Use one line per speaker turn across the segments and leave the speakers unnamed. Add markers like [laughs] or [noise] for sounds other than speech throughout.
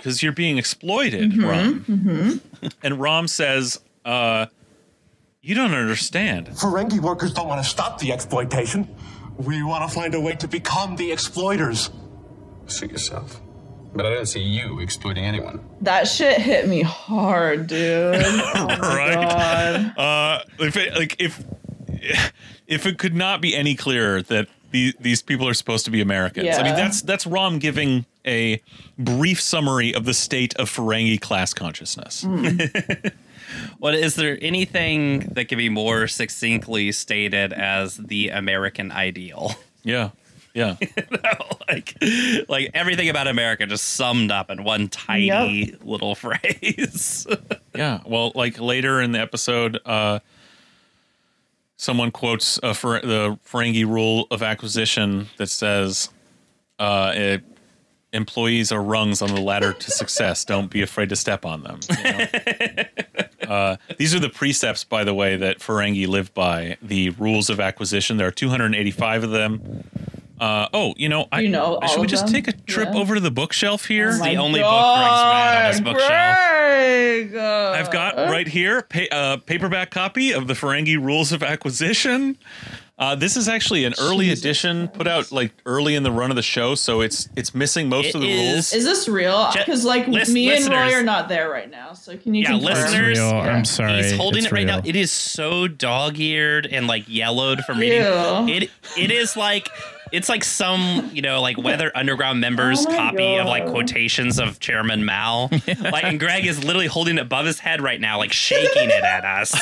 because you're being exploited,
Mm-hmm,
Rom. And Rom says, uh, "You don't understand.
Ferengi workers don't want to stop the exploitation. We want to find a way to become the exploiters.
Suit yourself. But I don't see you exploiting anyone.
That shit hit me hard, dude. [laughs] Oh my
Right.
god.
Uh, if it, like if if it could not be any clearer that the, these people are supposed to be Americans. I mean, that's that's Rom giving a brief summary of the state of Ferengi class consciousness. [laughs]
What is there anything that can be more succinctly stated as the American ideal?
Yeah, yeah. [laughs]
like, like everything about America just summed up in one tiny little [laughs] phrase.
Yeah. Well, like later in the episode, uh, someone quotes a Fer- the Ferengi rule of acquisition that says, uh, it, "Employees are rungs on the ladder to success. Don't be afraid to step on them." you know? [laughs] uh, these are the precepts, by the way, that Ferengi live by. The rules of acquisition. There are 285 of them. Uh, oh, you know, I,
You know
should we
of
just
them?
take a trip
Yeah.
over to the bookshelf here?
Oh
the only book Greg's read on his
God,
bookshelf.
Greg! Uh,
I've got right here pa- uh, paperback copy of the Ferengi Rules of Acquisition. Uh, this is actually an early
Jesus
edition, put out like early in the run of the show, so it's it's missing most
It
of the
is-
rules.
Is this real? Because like
lis-
me and Roy are not there right now, so can you
Yeah,
confirm?
listeners,
real.
Yeah.
I'm sorry.
He's holding
It's
it right now. It is so dog-eared and like yellowed from reading.
Ew.
It it is like it's like some you know like Weather [laughs] Underground members
Oh my
copy of like quotations of Chairman Mao. [laughs] like and Greg is literally holding it above his head right now, like shaking it at us.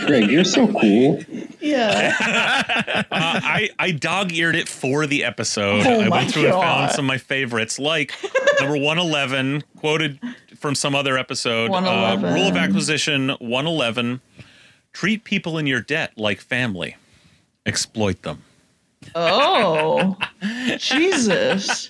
[laughs]
Greg, you're so cool.
Yeah.
Uh, I I dog eared it for the episode.
Oh
I went through and found some of my favorites, like number one eleven, quoted from some other episode. Uh,
111.
rule of acquisition one eleven: treat people in your debt like family, exploit them.
Oh, Jesus.